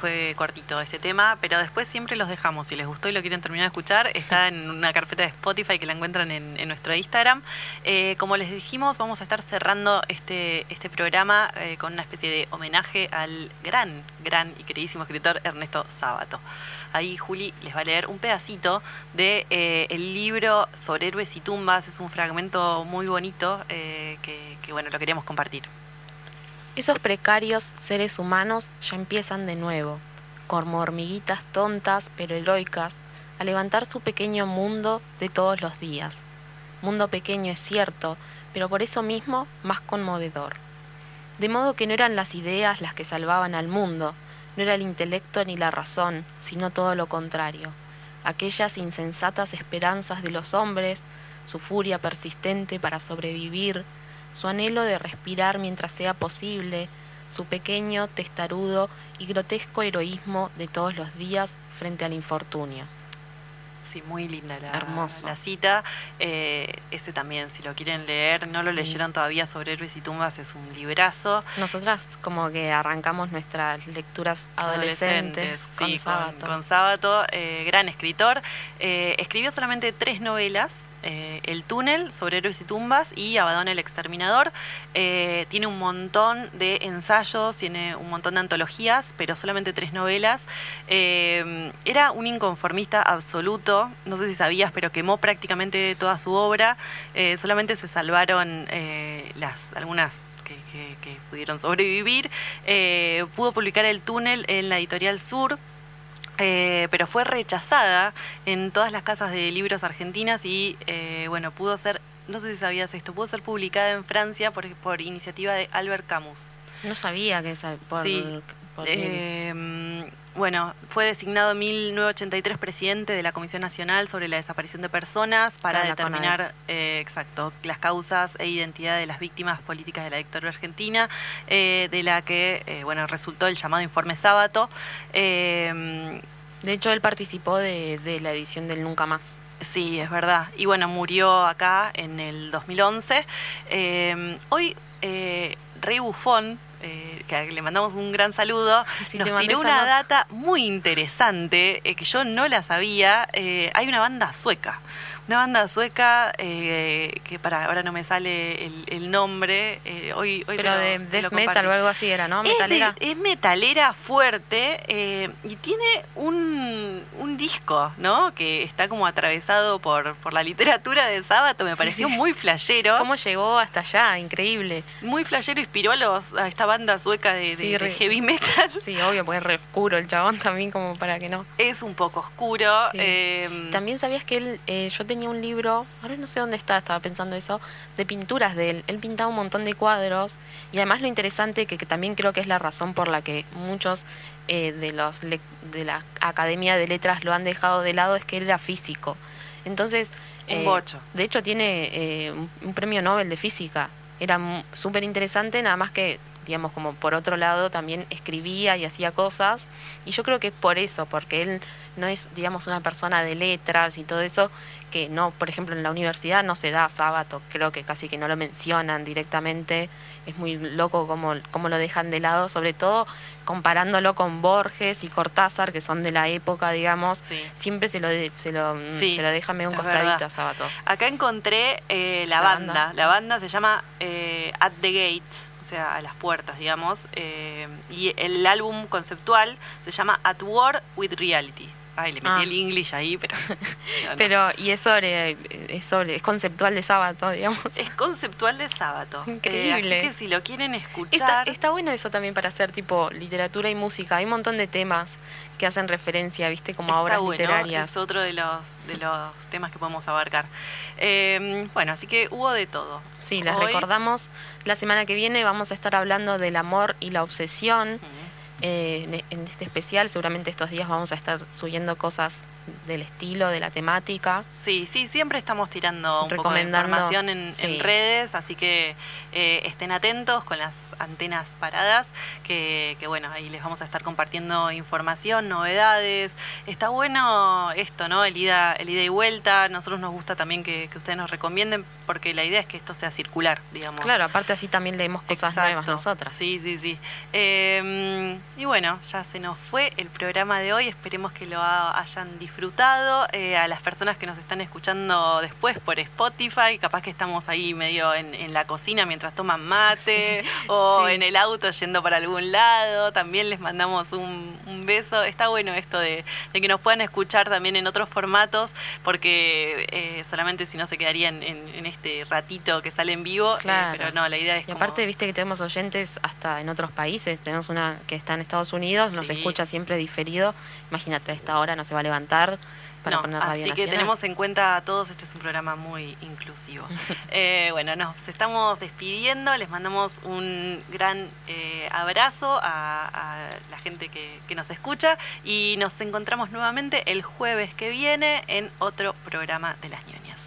Fue cortito este tema, pero después siempre los dejamos. Si les gustó y lo quieren terminar de escuchar, está en una carpeta de Spotify que la encuentran en, en nuestro Instagram. Eh, como les dijimos, vamos a estar cerrando este, este programa eh, con una especie de homenaje al gran, gran y queridísimo escritor Ernesto Sábato. Ahí Juli les va a leer un pedacito de eh, el libro sobre héroes y tumbas. Es un fragmento muy bonito eh, que, que, bueno, lo queríamos compartir. Esos precarios seres humanos ya empiezan de nuevo, como hormiguitas tontas pero heroicas, a levantar su pequeño mundo de todos los días. Mundo pequeño es cierto, pero por eso mismo más conmovedor. De modo que no eran las ideas las que salvaban al mundo, no era el intelecto ni la razón, sino todo lo contrario. Aquellas insensatas esperanzas de los hombres, su furia persistente para sobrevivir, su anhelo de respirar mientras sea posible, su pequeño, testarudo y grotesco heroísmo de todos los días frente al infortunio. Sí, muy linda la, Hermoso. la cita. Eh, ese también, si lo quieren leer, no lo Sí. leyeron todavía sobre héroes y tumbas, es un librazo. Nosotras como que arrancamos nuestras lecturas adolescentes, con sí, Sábato. con Sábato, eh, gran escritor. Eh, escribió solamente tres novelas. Eh, el túnel sobre héroes y tumbas y Abadón el exterminador. Eh, tiene un montón de ensayos, tiene un montón de antologías, pero solamente tres novelas. Eh, era un inconformista absoluto, no sé si sabías, pero quemó prácticamente toda su obra. Solamente se salvaron las algunas que, que- pudieron sobrevivir. Pudo publicar El túnel en la editorial Sur. Eh, pero fue rechazada en todas las casas de libros argentinas y eh, bueno, pudo ser, no sé si sabías esto, pudo ser publicada en Francia por, por iniciativa de Albert Camus. No sabía que esa, por, Sí. Eh, bueno, fue designado en 1983 presidente de la Comisión Nacional sobre la Desaparición de Personas para Claro, determinar, eh, exacto, las causas e identidad de las víctimas políticas de la dictadura argentina, eh, de la que, eh, bueno, resultó el llamado Informe Sábato. Eh, De hecho, él participó de, de la edición del Nunca Más. Sí, es verdad. Y bueno, murió acá en el 2011. Eh, hoy, eh, Rey Bufón, eh, que le mandamos un gran saludo, Sí, nos tiró una data muy interesante eh, que yo no la sabía. Eh, hay una banda sueca. Una banda sueca eh, que para ahora no me sale el, el nombre. eh, hoy, Pero lo- de death metal o algo así era, ¿no? Es, de- Metalera. es metalera fuerte eh, y tiene un, un disco, ¿no? Que está como atravesado por, por la literatura de Sábato. Me pareció sí. muy flashero. ¿Cómo llegó hasta allá? Increíble. Muy flashero, inspiró a, los, a esta banda sueca de, de- Sí, de re- heavy metal. Sí, obvio, porque es re oscuro el chabón también, como para que no. Es un poco oscuro. También sabías que él, yo tenía un libro, ahora no sé dónde está, estaba pensando eso, de pinturas de él. Él pintaba un montón de cuadros y además lo interesante, que, que también creo que es la razón por la que muchos eh, de los de la Academia de Letras lo han dejado de lado, es que él era físico. Entonces, Un eh, de hecho tiene eh, un, premio Nobel de física. era súper interesante, nada más que, digamos, como por otro lado también escribía y hacía cosas. Y yo creo que es por eso, porque él no es, digamos, una persona de letras y todo eso, que no, por ejemplo, en la universidad no se da sábado, creo que casi que no lo mencionan directamente. Es muy loco cómo, cómo lo dejan de lado, sobre todo comparándolo con Borges y Cortázar, que son de la época, digamos. Sí. Siempre se lo, se lo, mm, Sí, se lo deja medio un costadito verdad. a Sábato. Acá encontré eh, la, La banda. banda. La banda se llama eh, At the Gate, o a las puertas, digamos. eh, y el álbum conceptual se llama At War with Reality. Ay, le metí Ah. el English ahí, pero. [laughs] no, no. Pero, y es sobre, es sobre, es conceptual de sábado, digamos. Es conceptual de sábado. Eh, Increíble. así que si lo quieren escuchar. está bueno eso también para hacer tipo literatura y música. Hay un montón de temas que hacen referencia, viste, como a obras bueno, literarias. Es otro de los, de los temas que podemos abarcar. Eh, bueno, así que hubo de todo. Sí, Hoy- recordamos, la semana que viene vamos a estar hablando del amor y la obsesión. Eh, en, en este especial, seguramente estos días vamos a estar subiendo cosas del estilo, de la temática. Sí, sí, siempre estamos tirando un poco de información en, sí. en redes, así que eh, estén atentos con las antenas paradas, que, que bueno, ahí les vamos a estar compartiendo información, novedades. Está bueno esto, ¿no? El ida, el ida y vuelta. Nosotros nos gusta también que, que ustedes nos recomienden, porque la idea es que esto sea circular, digamos. Claro, aparte así también leemos cosas Exacto. nuevas nosotras. Sí, sí, sí. Eh, y bueno, ya se nos fue el programa de hoy. Esperemos que lo ha- hayan disfrutado. Eh, a las personas que nos están escuchando después por Spotify, capaz que estamos ahí medio en, en la cocina mientras toman mate o sí. en el auto yendo para algún lado. También les mandamos un beso. Está bueno esto de, de que nos puedan escuchar también en otros formatos, porque eh, solamente si no se quedarían en, en este ratito que sale en vivo. eh, Claro. pero no, la idea es Y como- aparte, viste que tenemos oyentes hasta en otros países. Tenemos una que está en Estados Unidos, nos escucha siempre diferido. Imagínate, a esta hora no se va a levantar para No, poner Radio así que Nacional. tenemos en cuenta a todos, este es un programa muy inclusivo. [laughs] Eh, bueno, nos estamos despidiendo, les mandamos un gran eh, abrazo a, a la gente que, que nos escucha y nos encontramos nuevamente el jueves que viene en otro programa de las ñoñas.